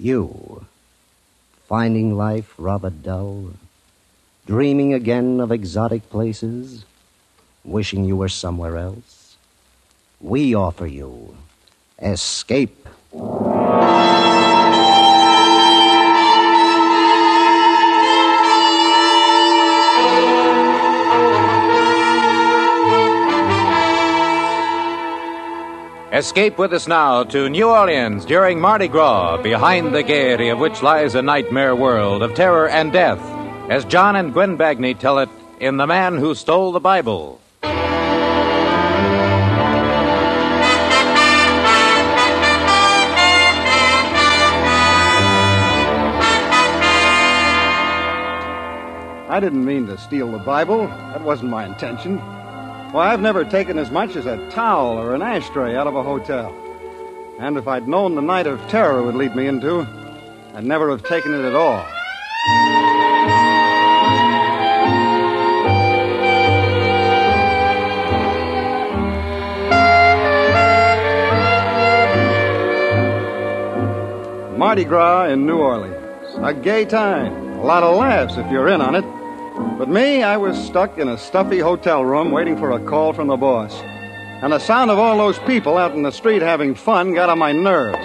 You, finding life rather dull, dreaming again of exotic places, wishing you were somewhere else? We offer you Escape. Escape with us now to New Orleans during Mardi Gras, behind the gaiety of which lies a nightmare world of terror and death, as John and Gwen Bagni tell it in The Man Who Stole the Bible. I didn't mean to steal the Bible. That wasn't my intention. Why, I've never taken as much as a towel or an ashtray out of a hotel. And if I'd known the night of terror would lead me into, I'd never have taken it at all. Mardi Gras in New Orleans. A gay time. A lot of laughs if you're in on it. But me, I was stuck in a stuffy hotel room waiting for a call from the boss. And the sound of all those people out in the street having fun got on my nerves.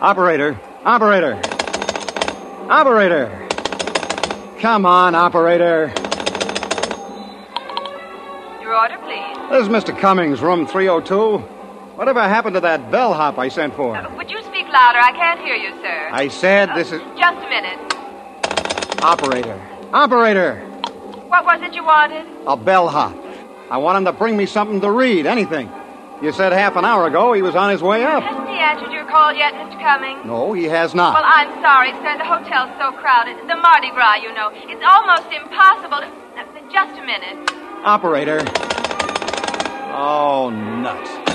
Operator, operator, operator. Come on, operator. Your order, please. This is Mr. Cummings, room 302. Whatever happened to that bellhop I sent for? Would you speak louder? I can't hear you, sir. I said this is. Just a minute. Operator. Operator! What was it you wanted? A bellhop. I want him to bring me something to read, anything. You said half an hour ago he was on his way up. Hasn't he answered your call yet, Mr. Cummings? No, he has not. Well, I'm sorry, sir. The hotel's so crowded. The Mardi Gras, you know. It's almost impossible to... uh, Just a minute. Operator. Oh, nuts.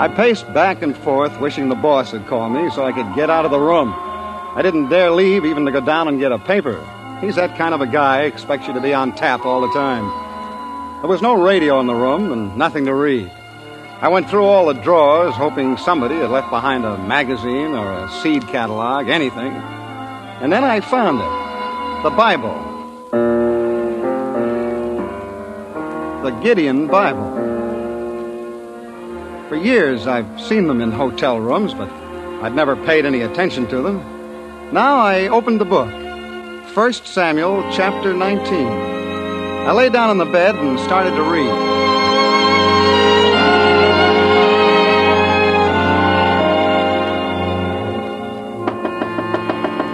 I paced back and forth, wishing the boss had called me so I could get out of the room. I didn't dare leave even to go down and get a paper. He's that kind of a guy, expects you to be on tap all the time. There was no radio in the room and nothing to read. I went through all the drawers, hoping somebody had left behind a magazine or a seed catalog, anything. And then I found it the Bible. The Gideon Bible. For years I've seen them in hotel rooms, but I'd never paid any attention to them. Now I opened the book 1 Samuel chapter 19. I lay down on the bed and started to read.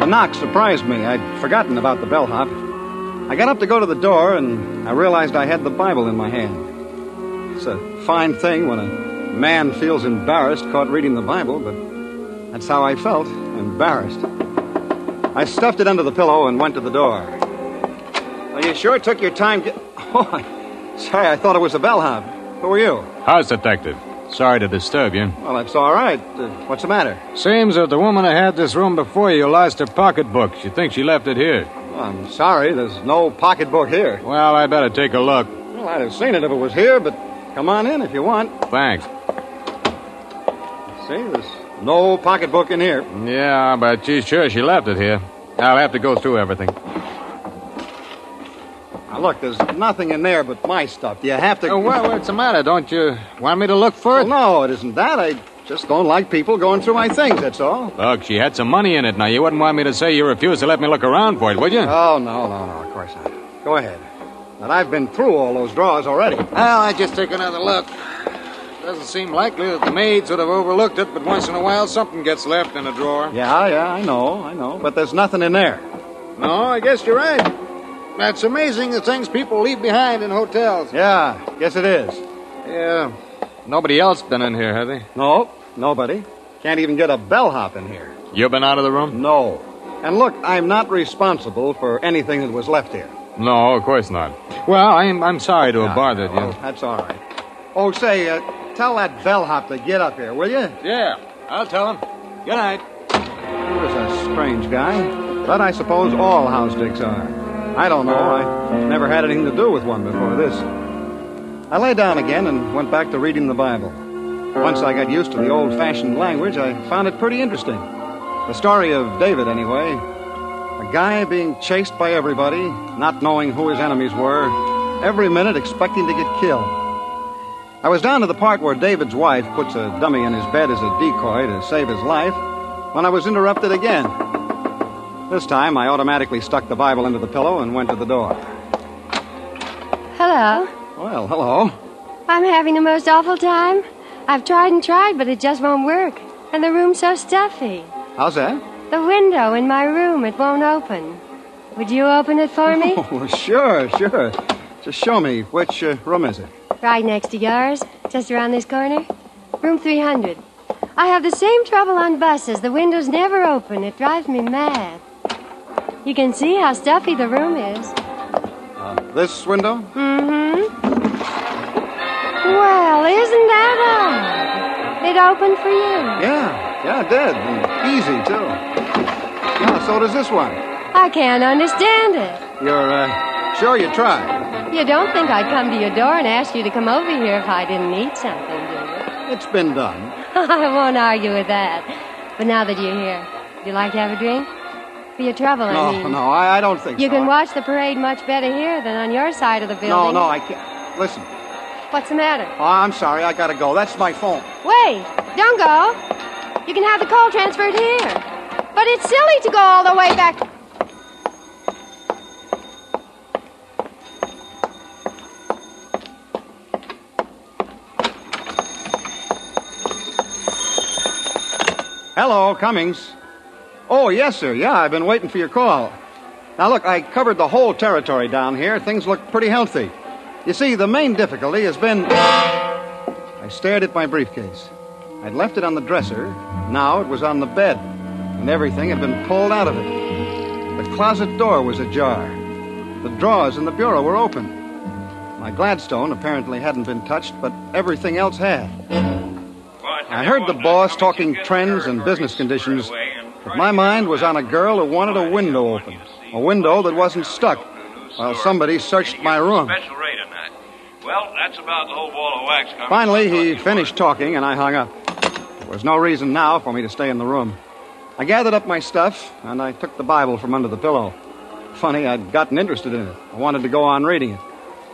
The knock surprised me. I'd forgotten about the bellhop. I got up to go to the door, and I realized I had the Bible in my hand. It's a fine thing when a man feels embarrassed caught reading the Bible, but that's how I felt embarrassed. I stuffed it under the pillow and went to the door. Well, you sure took your time. Oh, sorry, I thought it was a bellhop. Who are you? House detective. Sorry to disturb you. Well, that's all right. Uh, what's the matter? Seems that the woman who had this room before you lost her pocketbook. She thinks she left it here. Well, I'm sorry, there's no pocketbook here. Well, I better take a look. Well, I'd have seen it if it was here, but come on in if you want. Thanks. See, there's no pocketbook in here. Yeah, but she's sure she left it here. I'll have to go through everything. Now, look, there's nothing in there but my stuff. Do you have to. Oh, well, what's the matter? Don't you want me to look for Well, it? no, it isn't that. I just don't like people going through my things, that's all. Look, she had some money in it. Now, you wouldn't want me to say you refused to let me look around for it, would you? Oh, no, no, no, of course not. Go ahead. But I've been through all those drawers already. Well, I just take another look. Doesn't seem likely that the maids would have overlooked it, but once in a while something gets left in a drawer. Yeah, yeah, I know, I know. But there's nothing in there. No, I guess you're right. That's amazing the things people leave behind in hotels. Yeah, guess it is. Yeah. Nobody else been in here, have they? No, nobody. Can't even get a bellhop in here. You've been out of the room? No. And look, I'm not responsible for anything that was left here. No, of course not. Well, I'm I'm sorry to have bothered Oh, you. that's all right. Oh, say, uh, tell that bellhop to get up here, will you? Yeah, I'll tell him. Good night. It was a strange guy, but I suppose all house dicks are. I don't know. I never had anything to do with one before this. I lay down again and went back to reading the Bible. Once I got used to the old fashioned language, I found it pretty interesting. The story of David, anyway. A guy being chased by everybody, not knowing who his enemies were, every minute expecting to get killed. I was down to the part where David's wife puts a dummy in his bed as a decoy to save his life when I was interrupted again. This time, I automatically stuck the Bible into the pillow and went to the door. Hello. Well, hello. I'm having the most awful time. I've tried and tried, but it just won't work. And the room's so stuffy. How's that? The window in my room, it won't open. Would you open it for me? Oh, sure, sure. Just show me. Which uh, room is it? Right next to yours, just around this corner. Room 300. I have the same trouble on buses. The windows never open. It drives me mad. You can see how stuffy the room is. Uh, this window? Mm-hmm. Well, isn't that odd? It opened for you. Yeah, yeah, it did. And easy, too. Yeah, so does this one. I can't understand it. You're, uh, sure you tried? You don't think I'd come to your door and ask you to come over here if I didn't need something, do you? It's been done. I won't argue with that. But now that you're here, would you like to have a drink? For your trouble, I No, mean. no, I, I don't think You so. can watch the parade much better here than on your side of the building. No, no, I can't. Listen. What's the matter? Oh, I'm sorry. I gotta go. That's my phone. Wait, don't go. You can have the call transferred here. But it's silly to go all the way back. Hello, Cummings. Oh, yes, sir. Yeah, I've been waiting for your call. Now, look, I covered the whole territory down here. Things look pretty healthy. You see, the main difficulty has been. I stared at my briefcase. I'd left it on the dresser. Now it was on the bed, and everything had been pulled out of it. The closet door was ajar. The drawers in the bureau were open. My Gladstone apparently hadn't been touched, but everything else had. I heard the boss talking trends and business conditions, but my mind was on a girl who wanted a window open. A window that wasn't stuck while somebody searched my room. Special rate on that. Well, that's about the whole ball of wax. Cummings. Finally, he finished talking and I hung up. There was no reason now for me to stay in the room. I gathered up my stuff and I took the Bible from under the pillow. Funny, I'd gotten interested in it. I wanted to go on reading it.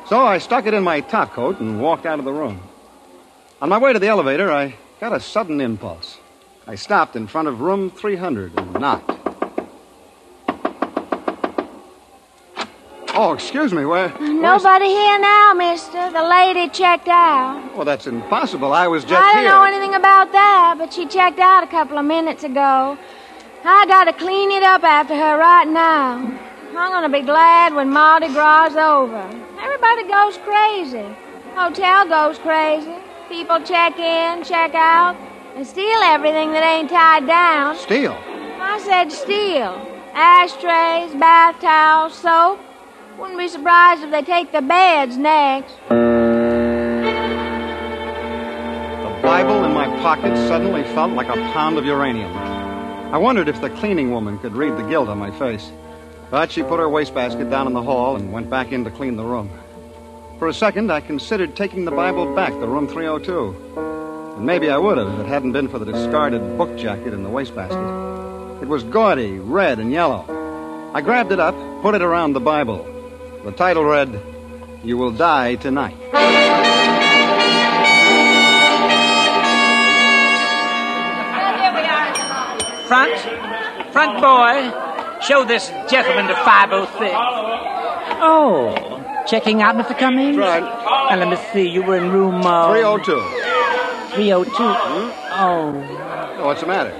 So I stuck it in my top coat and walked out of the room. On my way to the elevator, I got a sudden impulse. I stopped in front of room 300 and knocked. Oh, excuse me, where? where's- Nobody here now, mister. The lady checked out. Well, that's impossible. I was just I don't here. know anything about that, but she checked out a couple of minutes ago. I gotta clean it up after her right now. I'm gonna be glad when Mardi Gras is over. Everybody goes crazy. Hotel goes crazy. People check in, check out, and steal everything that ain't tied down. Steal. I said steal. Ashtrays, bath towels, soap. Wouldn't be surprised if they take the beds next. The Bible in my pocket suddenly felt like a pound of uranium. I wondered if the cleaning woman could read the guilt on my face. But she put her wastebasket down in the hall and went back in to clean the room. For a second, I considered taking the Bible back to room 302. And maybe I would have if it hadn't been for the discarded book jacket in the wastebasket. It was gaudy, red and yellow. I grabbed it up, put it around the Bible. The title read, You Will Die Tonight. Front, front boy, show this gentleman to 506. Oh, checking out, Mr. Cummings? Right. And let me see, you were in room uh, 302. 302. Oh, Oh, what's the matter?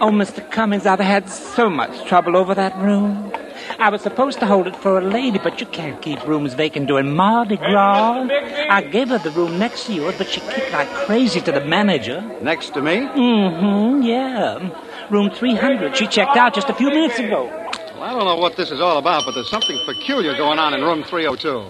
oh, Mr. Cummings, I've had so much trouble over that room. I was supposed to hold it for a lady, but you can't keep rooms vacant during Mardi Gras. I gave her the room next to yours, but she kicked like crazy to the manager. Next to me? Mm-hmm, yeah. Room 300. She checked out just a few minutes ago. Well, I don't know what this is all about, but there's something peculiar going on in room 302.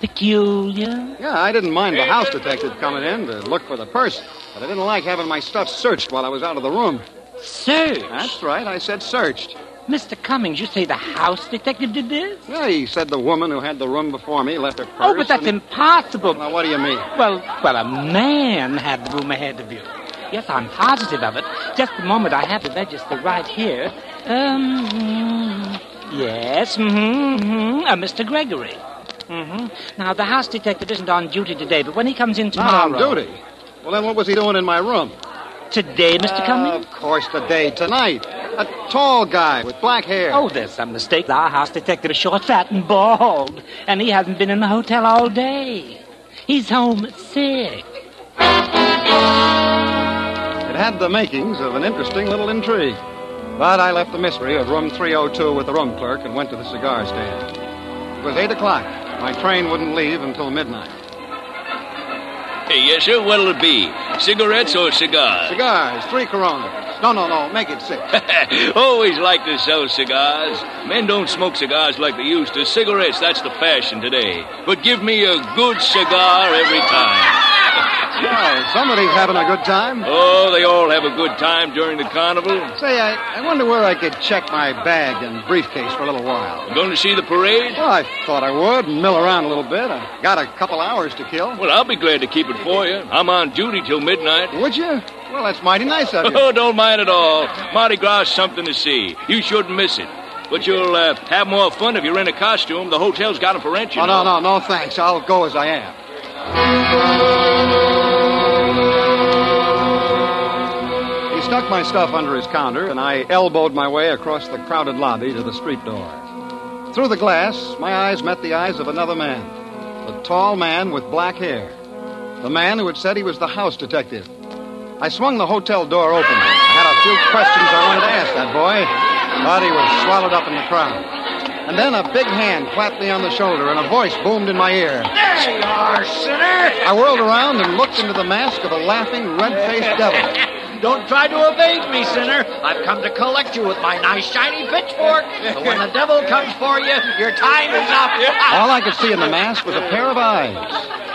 Peculiar. Yeah, I didn't mind the house detective coming in to look for the purse, but I didn't like having my stuff searched while I was out of the room. Search. That's right. I said searched. Mr. Cummings, you say the house detective did this? Yeah, he said the woman who had the room before me left her purse. Oh, but that's and- impossible. Now, what do you mean? Well, well, a man had the room ahead of you. Yes, I'm positive of it. Just a moment, I have the register right here. Um, mm, yes, mm-hmm, uh, Mr. Gregory. Mm-hmm. Now, the house detective isn't on duty today, but when he comes in tomorrow... Not on duty. Well, then what was he doing in my room? Today, Mr. Uh, Cummings? Of course, today, tonight. A tall guy with black hair. Oh, there's some mistake. Our house detective is short, fat, and bald, and he hasn't been in the hotel all day. He's home sick. It had the makings of an interesting little intrigue. But I left the mystery of room 302 with the room clerk and went to the cigar stand. It was 8 o'clock. My train wouldn't leave until midnight. Hey, yes, sir. What'll it be? Cigarettes or cigars? Cigars, three Coronas. No, no, no, make it six. Always like to sell cigars. Men don't smoke cigars like they used to. Cigarettes, that's the fashion today. But give me a good cigar every time. Well, somebody's having a good time. Oh, they all have a good time during the carnival. Say, I, I wonder where I could check my bag and briefcase for a little while. Going to see the parade? Well, I thought I would and mill around a little bit. I got a couple hours to kill. Well, I'll be glad to keep it for you. I'm on duty till midnight. Would you? Well, that's mighty nice of you. Oh, don't mind at all. Mardi Gras is something to see. You shouldn't miss it. But you'll uh, have more fun if you're in a costume. The hotel's got 'em for rent, you Oh, know. no, no, no, thanks. I'll go as I am. He stuck my stuff under his counter, and I elbowed my way across the crowded lobby to the street door. Through the glass, my eyes met the eyes of another man. The tall man with black hair. The man who had said he was the house detective. I swung the hotel door open. I had a few questions I wanted to ask that boy, but he was swallowed up in the crowd. And then a big hand clapped me on the shoulder, and a voice boomed in my ear. There you are, sinner! I whirled around and looked into the mask of a laughing, red-faced devil. Don't try to evade me, sinner. I've come to collect you with my nice shiny pitchfork. But when the devil comes for you, your time is up. All I could see in the mask was a pair of eyes.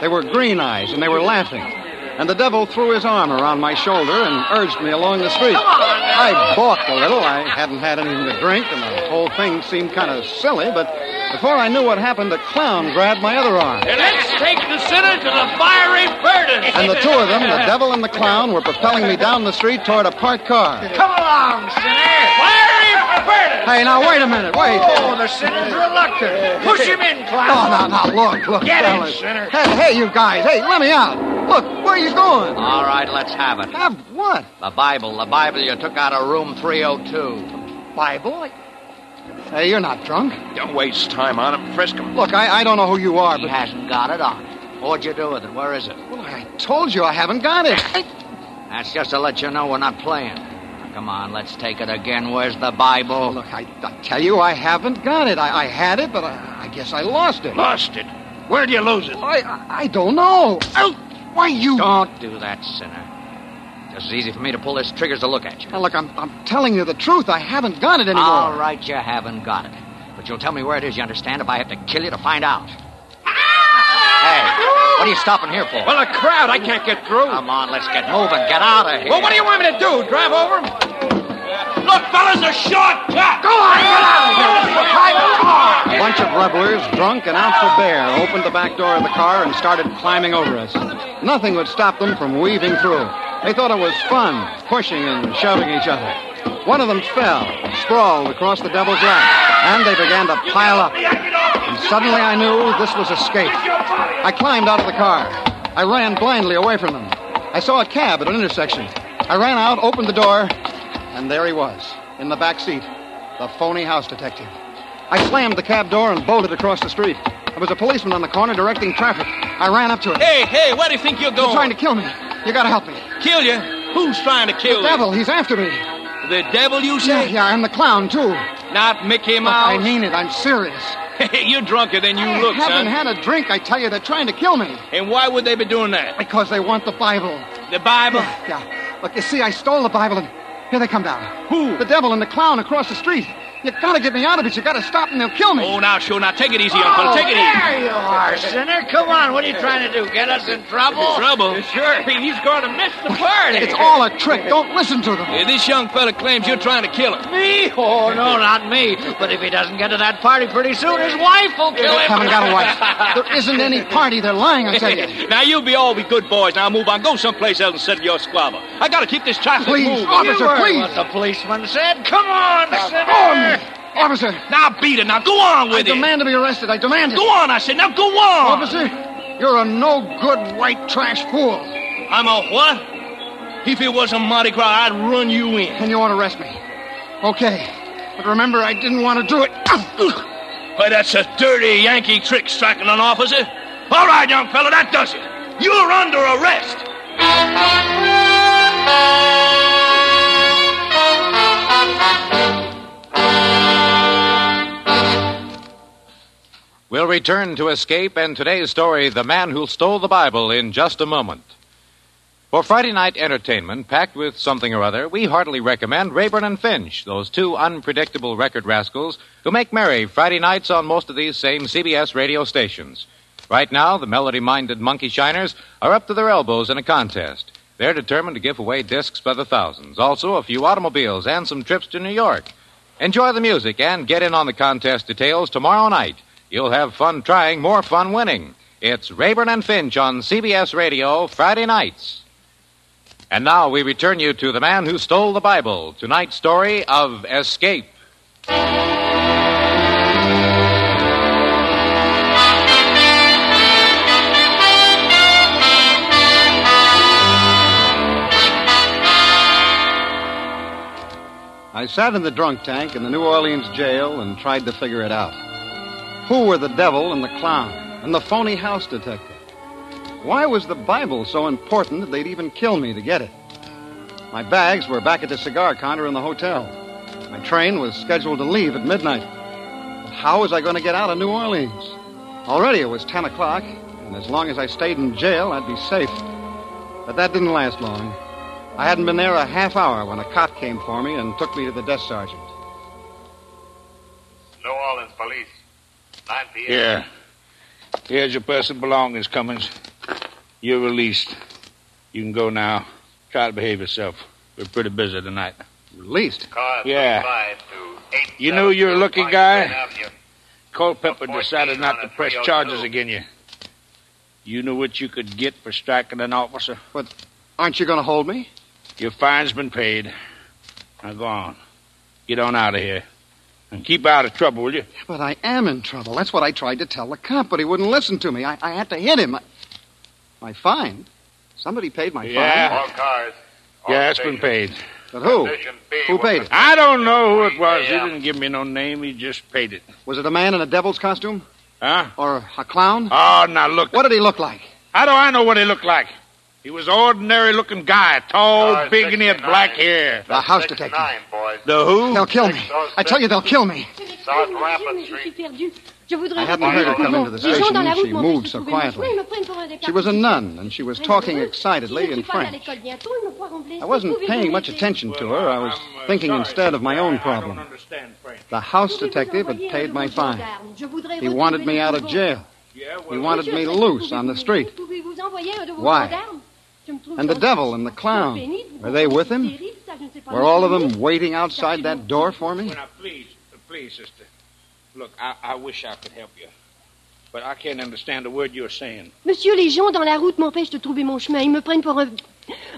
They were green eyes, and they were laughing. And the devil threw his arm around my shoulder and urged me along the street. Come on now. I balked a little. I hadn't had anything to drink, and the whole thing seemed kind of silly, but before I knew what happened, a clown grabbed my other arm. And let's take the sinner to the fiery furnace. And the two of them, the devil and the clown, were propelling me down the street toward a parked car. Come along, sinner. Fiery furnace. Hey, now, wait a minute, wait. Oh, the sinner's reluctant. Push him in, Oh, clown. now, now, look, look, Get in, sinner. Hey, hey, you guys, hey, let me out. Look, where are you going? All right, let's have it. Have what? The Bible, the Bible you took out of room 302. Bible? Hey, you're not drunk. Don't waste time on him. Frisk him. Look, I, I don't know who you are, He but hasn't got it on. What'd you do with it? Where is it? well, I told you I haven't got it. That's just to let you know we're not playing. Now, come on, let's take it again. Where's the Bible? Look, I, I tell you, I haven't got it. I, I had it, but I, I guess I lost it. Lost it. Where'd you lose it? I, I, I don't know. Oh, why you? Don't do that, sinner. Just as easy for me to pull this trigger as to look at you. Now, look, I'm, I'm telling you the truth. I haven't got it anymore. All right, you haven't got it. But you'll tell me where it is, you understand, if I have to kill you to find out. Hey, what are you stopping here for? Well, a crowd. I can't get through. Come on, let's get moving. Get out of here. Well, what do you want me to do? Drive over him? Look, fellas, a shortcut. Go on, get out of here. It's a private car. A bunch of revelers, drunk and out for bear, opened the back door of the car and started climbing over us. Nothing would stop them from weaving through. They thought it was fun, pushing and shoving each other. One of them fell, sprawled across the devil's lap, and they began to pile up. And suddenly I knew this was escape. I climbed out of the car. I ran blindly away from them. I saw a cab at an intersection. I ran out, opened the door, and there he was, in the back seat, the phony house detective. I slammed the cab door and bolted across the street. There was a policeman on the corner directing traffic. I ran up to him. Hey, hey, where do you think you're going? He's going? trying to kill me. You gotta help me. kill you? Who's trying to kill you? The devil, he's after me. The devil, you Yeah, say? yeah, and the clown, too. Not Mickey Look, I mean it. I'm serious. you're drunker than you I look, son. I haven't had a drink, I tell you. They're trying to kill me. And why would they be doing that? Because they want the Bible. The Bible? Yeah. Look, you see, I stole the Bible, and here they come down. Who? The devil and the clown across the street. You gotta get me out of it. You've gotta stop them. They'll kill me. Oh, now, sure. Now, take it easy, young fella. Oh, take it easy. There you are, sinner. Come on. What are you trying to do? Get us in trouble? Trouble? Sure. He's going to miss the party. It's all a trick. Don't listen to them. Yeah, this young fella claims you're trying to kill him. Me? Oh, no, not me. But if he doesn't get to that party pretty soon, his wife will kill him. Haven't got a wife. There isn't any party. They're lying, I tell you. now, you be all be good boys. Now, move on. Go someplace else and settle your squabble. I gotta keep this traffic Please, moving. officer, please. what the policeman said. Come on, sinner. Oh, officer, Now, beat it. Now, go on I with it. I demand to be arrested. I demand it. Go on, I said. Now, go on. Officer, you're a no good white trash fool. I'm a what? If it wasn't Mardi Gras, I'd run you in. And you want to arrest me? Okay. But remember, I didn't want to do it. Why, that's a dirty Yankee trick, striking an officer. All right, young fella, that does it. You're under arrest. Return to Escape and today's story, The Man Who Stole the Bible, in just a moment. For Friday night entertainment, packed with something or other, we heartily recommend Rayburn and Finch, those two unpredictable record rascals who make merry Friday nights on most of these same CBS radio stations. Right now, the melody minded monkey shiners are up to their elbows in a contest. They're determined to give away discs by the thousands, also a few automobiles and some trips to New York. Enjoy the music and get in on the contest details tomorrow night. You'll have fun trying, more fun winning. It's Rayburn and Finch on CBS Radio Friday nights. And now we return you to The Man Who Stole the Bible, tonight's story of Escape. I sat in the drunk tank in the New Orleans jail and tried to figure it out. Who were the devil and the clown and the phony house detective? Why was the Bible so important that they'd even kill me to get it? My bags were back at the cigar counter in the hotel. My train was scheduled to leave at midnight. But how was I going to get out of New Orleans? Already it was 10 o'clock, and as long as I stayed in jail, I'd be safe. But that didn't last long. I hadn't been there a half hour when a cop came for me and took me to the desk sergeant. New Orleans police. 9 p.m. Here. Here's your personal belongings, Cummins. You're released. You can go now. Try to behave yourself. We're pretty busy tonight. Released? Car Yeah. 35 to 8 You knew you were a lucky guy? Avenue. Culpepper decided not to press charges against you. You knew what you could get for striking an officer. But aren't you going to hold me? Your fine's been paid. Now go on. Get on out of here. And keep out of trouble, will you? But I am in trouble. That's what I tried to tell the cop, but he wouldn't listen to me. I, I had to hit him. I, my fine? Somebody paid my fine? Yeah. All cars. all Yeah, it's been paid. But who? Who paid it? I don't know who it was. He didn't give me no name. He just paid it. Was it a man in a devil's costume? Huh? Or a clown? Oh, now look. What did he look like? How do I know what he looked like? He was an ordinary looking guy, tall, Cars big, and he had black hair. The house detective. The who? They'll kill me. I tell you, they'll kill me. South Rampart Street. I hadn't heard her come into the station. She moved so quietly. She was a nun, and she was talking excitedly in French. I wasn't paying much attention to her. I was uh, thinking instead of my own problem. The house detective had paid my fine. He wanted me out of jail. He wanted me loose on the street. Why? And the devil and the clown, were they with him? Were all of them waiting outside that door for me? Now, please, please, sister. Look, I, I wish I could help you. But I can't understand a word you're saying. Monsieur, les gens dans la route m'empêchent de trouver mon chemin. Ils me prennent pour un,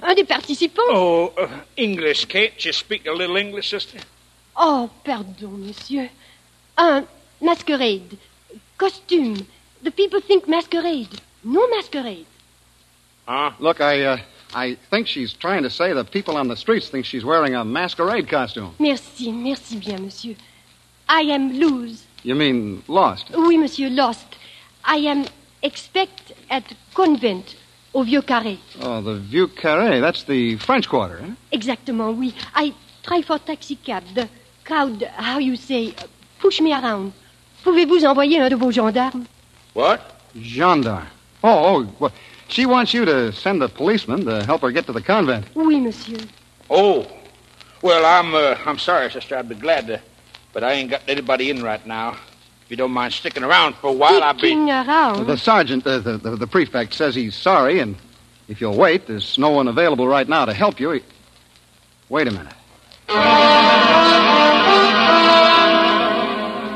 un des participants. Oh, uh, English. Can't you speak a little English, sister? Oh, pardon, monsieur. Un masquerade. Costume. The people think masquerade. No masquerade. Huh? Look, I, uh, I think she's trying to say the people on the streets think she's wearing a masquerade costume. Merci, merci bien, monsieur. I am lose. You mean lost? Oui, monsieur, lost. I am expect at convent au Vieux Carré. Oh, the Vieux Carré. That's the French Quarter, eh? Exactement, oui. I try for taxi cab. The crowd, how you say, push me around. Pouvez-vous envoyer un de vos gendarmes? What? Gendarme. Oh, oh, well, she wants you to send a policeman to help her get to the convent. Oui, monsieur. Oh. Well, I'm, uh, I'm sorry, sister. I'd be glad to But I ain't got anybody in right now. If you don't mind sticking around for a while, I'll be. Sticking around. The sergeant, uh, the, the, the prefect, says he's sorry, and if you'll wait, there's no one available right now to help you. He... Wait a minute.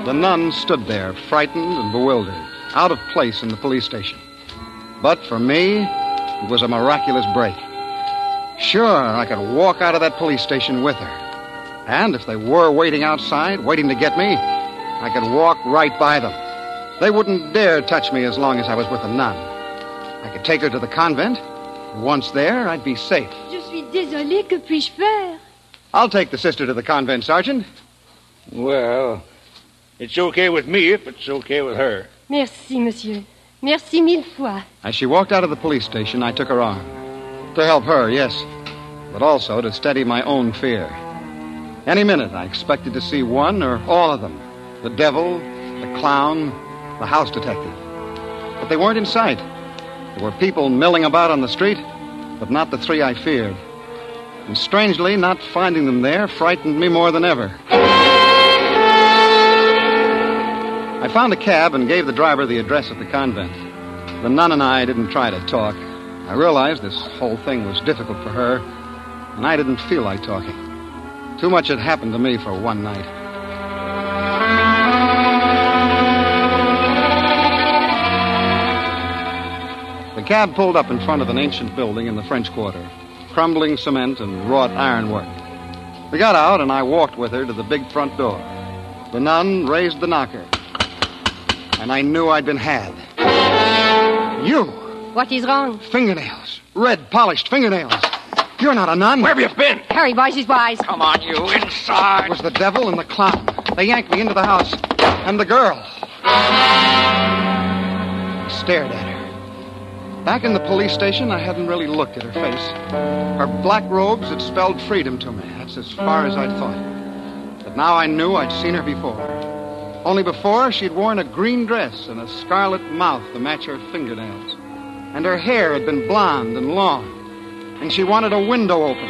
The nun stood there, frightened and bewildered, out of place in the police station. But for me, it was a miraculous break. Sure, I could walk out of that police station with her. And if they were waiting outside, waiting to get me, I could walk right by them. They wouldn't dare touch me as long as I was with a nun. I could take her to the convent. Once there, I'd be safe. Je suis désolée, que puis-je faire? I'll take the sister to the convent, Sergeant. Well, it's okay with me if it's okay with her. Merci, monsieur. Merci mille fois. As she walked out of the police station, I took her arm. To help her, yes, but also to steady my own fear. Any minute, I expected to see one or all of them the devil, the clown, the house detective. But they weren't in sight. There were people milling about on the street, but not the three I feared. And strangely, not finding them there frightened me more than ever. I found a cab and gave the driver the address of the convent. The nun and I didn't try to talk. I realized this whole thing was difficult for her, and I didn't feel like talking. Too much had happened to me for one night. The cab pulled up in front of an ancient building in the French Quarter, crumbling cement and wrought ironwork. We got out, and I walked with her to the big front door. The nun raised the knocker, and I knew I'd been had. You! What is wrong? Fingernails. Red, polished fingernails. You're not a nun. Where have you been? Hurry, boys, he's wise. Come on, you inside. It was the devil and the clown. They yanked me into the house. And the girl. I stared at her. Back in the police station, I hadn't really looked at her face. Her black robes had spelled freedom to me. That's as far as I'd thought. But now I knew I'd seen her before. Only before, she'd worn a green dress and a scarlet mouth to match her fingernails. And her hair had been blonde and long. And she wanted a window open.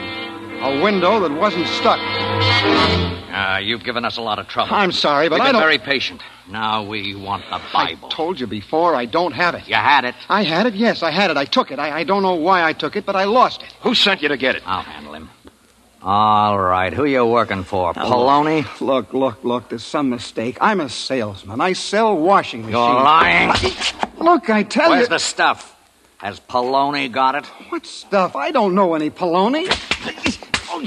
A window that wasn't stuck. Uh, you've given us a lot of trouble. I'm sorry, but We've I been don't. very patient. Now we want the Bible. I told you before, I don't have it. You had it. I had it, yes, I had it. I took it. I, I don't know why I took it, but I lost it. Who sent you to get it? I'll handle him. All right. Who you working for? Poloni? Look, look, look, there's some mistake. I'm a salesman. I sell washing machines. You're lying. Look, I tell Where's you. Where's the stuff? Has Poloni got it? What stuff? I don't know any Poloni. Oh,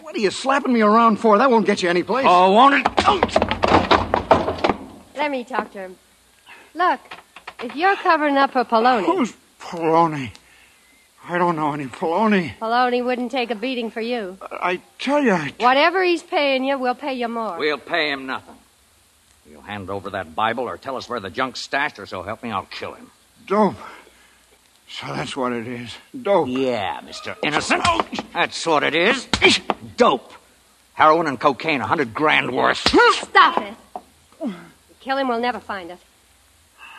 What are you slapping me around for? That won't get you any place. Oh, won't it? Let me talk to him. Look, if you're covering up for Poloni, Who's Poloni? I don't know any Poloni. Poloni wouldn't take a beating for you. I tell you, I... Whatever he's paying you, we'll pay you more. We'll pay him nothing. You'll hand over that Bible or tell us where the junk's stashed, or so help me, I'll kill him. dope. So that's what it is. Dope. Yeah, Mr. Innocent. That's what it is. Dope. Heroin and cocaine, a hundred grand worth. Stop it. You kill him, we'll never find it.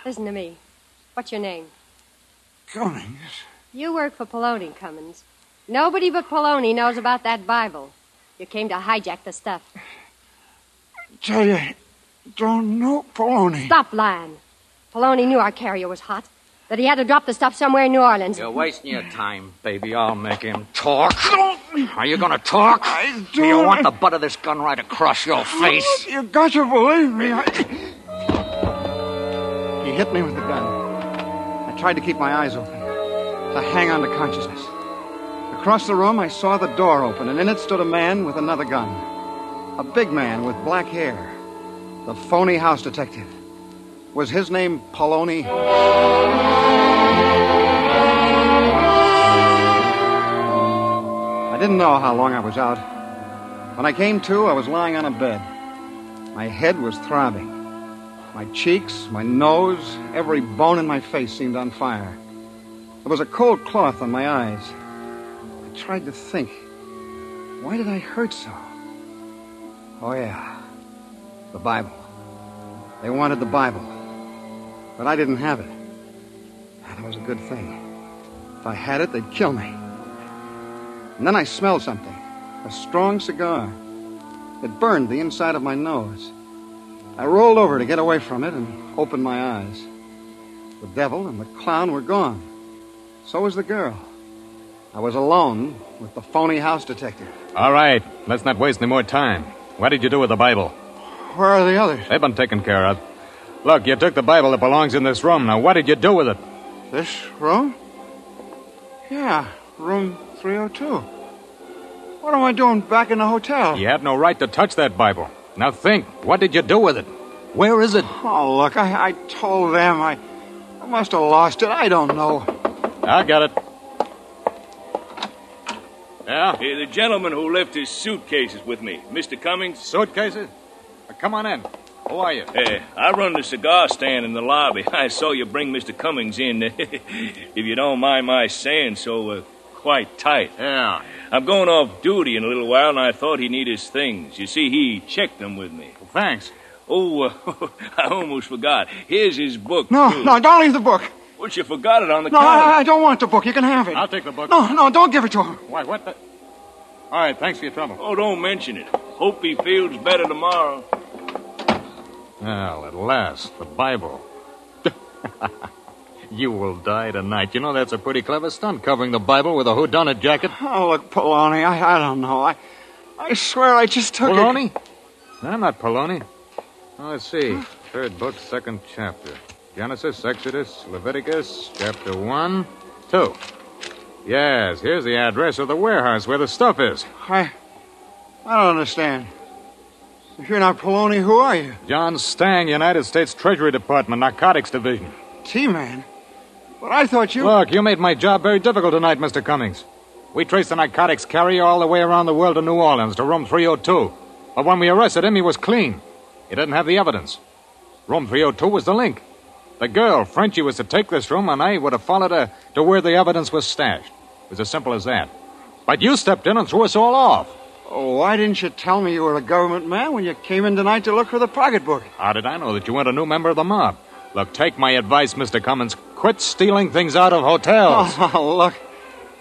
Listen to me. What's your name? Cummings. You work for Poloni, Cummins. Nobody but Poloni knows about that Bible. You came to hijack the stuff. Tell you, don't know Poloni. Stop lying. Poloni knew our carrier was hot. That he had to drop the stuff somewhere in New Orleans. You're wasting your time, baby. I'll make him talk. Are you gonna talk? I Do you want the butt of this gun right across your face? You got to believe me. I... He hit me with the gun. I tried to keep my eyes open, to hang on to consciousness. Across the room, I saw the door open, and in it stood a man with another gun. A big man with black hair. The phony house detective. Was his name Poloni? I didn't know how long I was out. When I came to, I was lying on a bed. My head was throbbing. My cheeks, my nose, every bone in my face seemed on fire. There was a cold cloth on my eyes. I tried to think. Why did I hurt so? Oh, yeah. The Bible. They wanted the Bible. But I didn't have it. Ah, that was a good thing. If I had it, they'd kill me. And then I smelled something. A strong cigar. It burned the inside of my nose. I rolled over to get away from it and opened my eyes. The devil and the clown were gone. So was the girl. I was alone with the phony house detective. All right, let's not waste any more time. What did you do with the Bible? Where are the others? They've been taken care of. Look, you took the Bible that belongs in this room. Now, what did you do with it? This room? Yeah, room 302. What am I doing back in the hotel? You had no right to touch that Bible. Now think, what did you do with it? Where is it? Oh, look, I, I told them I, I must have lost it. I don't know. I got it. Yeah? Hey, the gentleman who left his suitcases with me, Mr. Cummings. Suitcases? Uh, come on in. Who are you? Hey, I run the cigar stand in the lobby. I saw you bring Mr. Cummings in, if you don't mind my saying so, uh, quite tight. Yeah. I'm going off duty in a little while, and I thought he needed his things. You see, he checked them with me. Well, thanks. Oh, uh, I almost forgot. Here's his book. No, too. no, don't leave the book. Well, you forgot it on the No, counter. I, I don't want the book. You can have it. I'll take the book. No, no, don't give it to him. Why, what the... All right, thanks for your trouble. Oh, don't mention it. Hope he feels better tomorrow. Well, at last, the Bible. you will die tonight. You know that's a pretty clever stunt, covering the Bible with a whodunit jacket. Oh, look, Poloni, I, I don't know. I, I swear I just took it. Poloni? No, I'm not Poloni. Oh, let's see. Third book, second chapter. Genesis, Exodus, Leviticus, chapter 1, 2. Yes, here's the address of the warehouse where the stuff is. I, I don't understand. If you're not Poloni, who are you? John Stang, United States Treasury Department, Narcotics Division. T-Man. But I thought you... Look, you made my job very difficult tonight, Mr. Cummings. We traced the narcotics carrier all the way around the world to New Orleans, to room 302. But when we arrested him, he was clean. He didn't have the evidence. Room 302 was the link. The girl, Frenchie, was to take this room, and I would have followed her to where the evidence was stashed. It was as simple as that. But you stepped in and threw us all off. Oh, why didn't you tell me you were a government man when you came in tonight to look for the pocketbook? How did I know that you weren't a new member of the mob? Look, take my advice, Mr. Cummins. Quit stealing things out of hotels. Oh, look.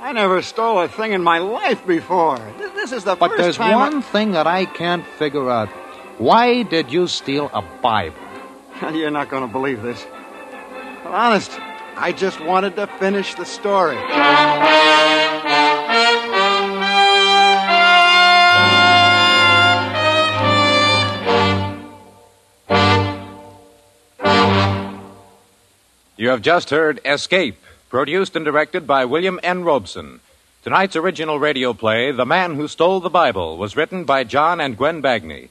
I never stole a thing in my life before. This is the But first there's time. I- one thing that I can't figure out. Why did you steal a Bible? You're not going to believe this. But honest, I just wanted to finish the story. You have just heard Escape, produced and directed by William N. Robson. Tonight's original radio play, The Man Who Stole the Bible, was written by John and Gwen Bagni.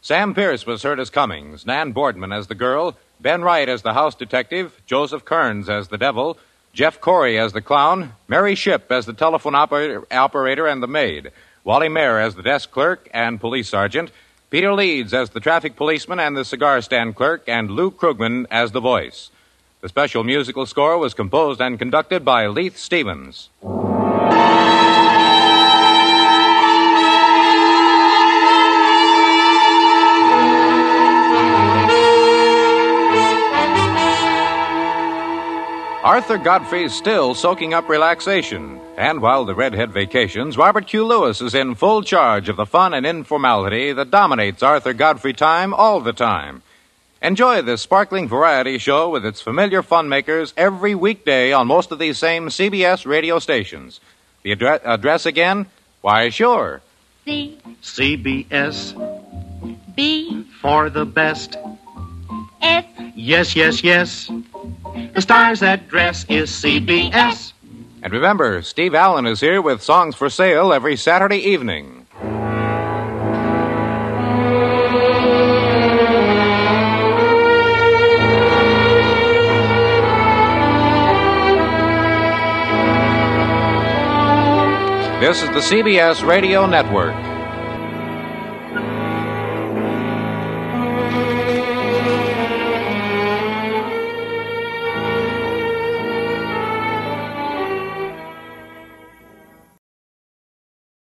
Sam Pierce was heard as Cummings, Nan Boardman as the girl, Ben Wright as the house detective, Joseph Kearns as the devil, Jeff Corey as the clown, Mary Shipp as the telephone operator, operator and the maid, Wally Mayer as the desk clerk and police sergeant, Peter Leeds as the traffic policeman and the cigar stand clerk, and Lou Krugman as the voice. The special musical score was composed and conducted by Leith Stevens. Arthur Godfrey's still soaking up relaxation, and while the redhead vacations, Robert Q. Lewis is in full charge of the fun and informality that dominates Arthur Godfrey time all the time. Enjoy this sparkling variety show with its familiar fun makers every weekday on most of these same CBS radio stations. The address, address again? Why, sure. C CBS B for the best. S Yes, yes, yes. The star's address is CBS. And remember, Steve Allen is here with songs for sale every Saturday evening. This is the CBS Radio Network.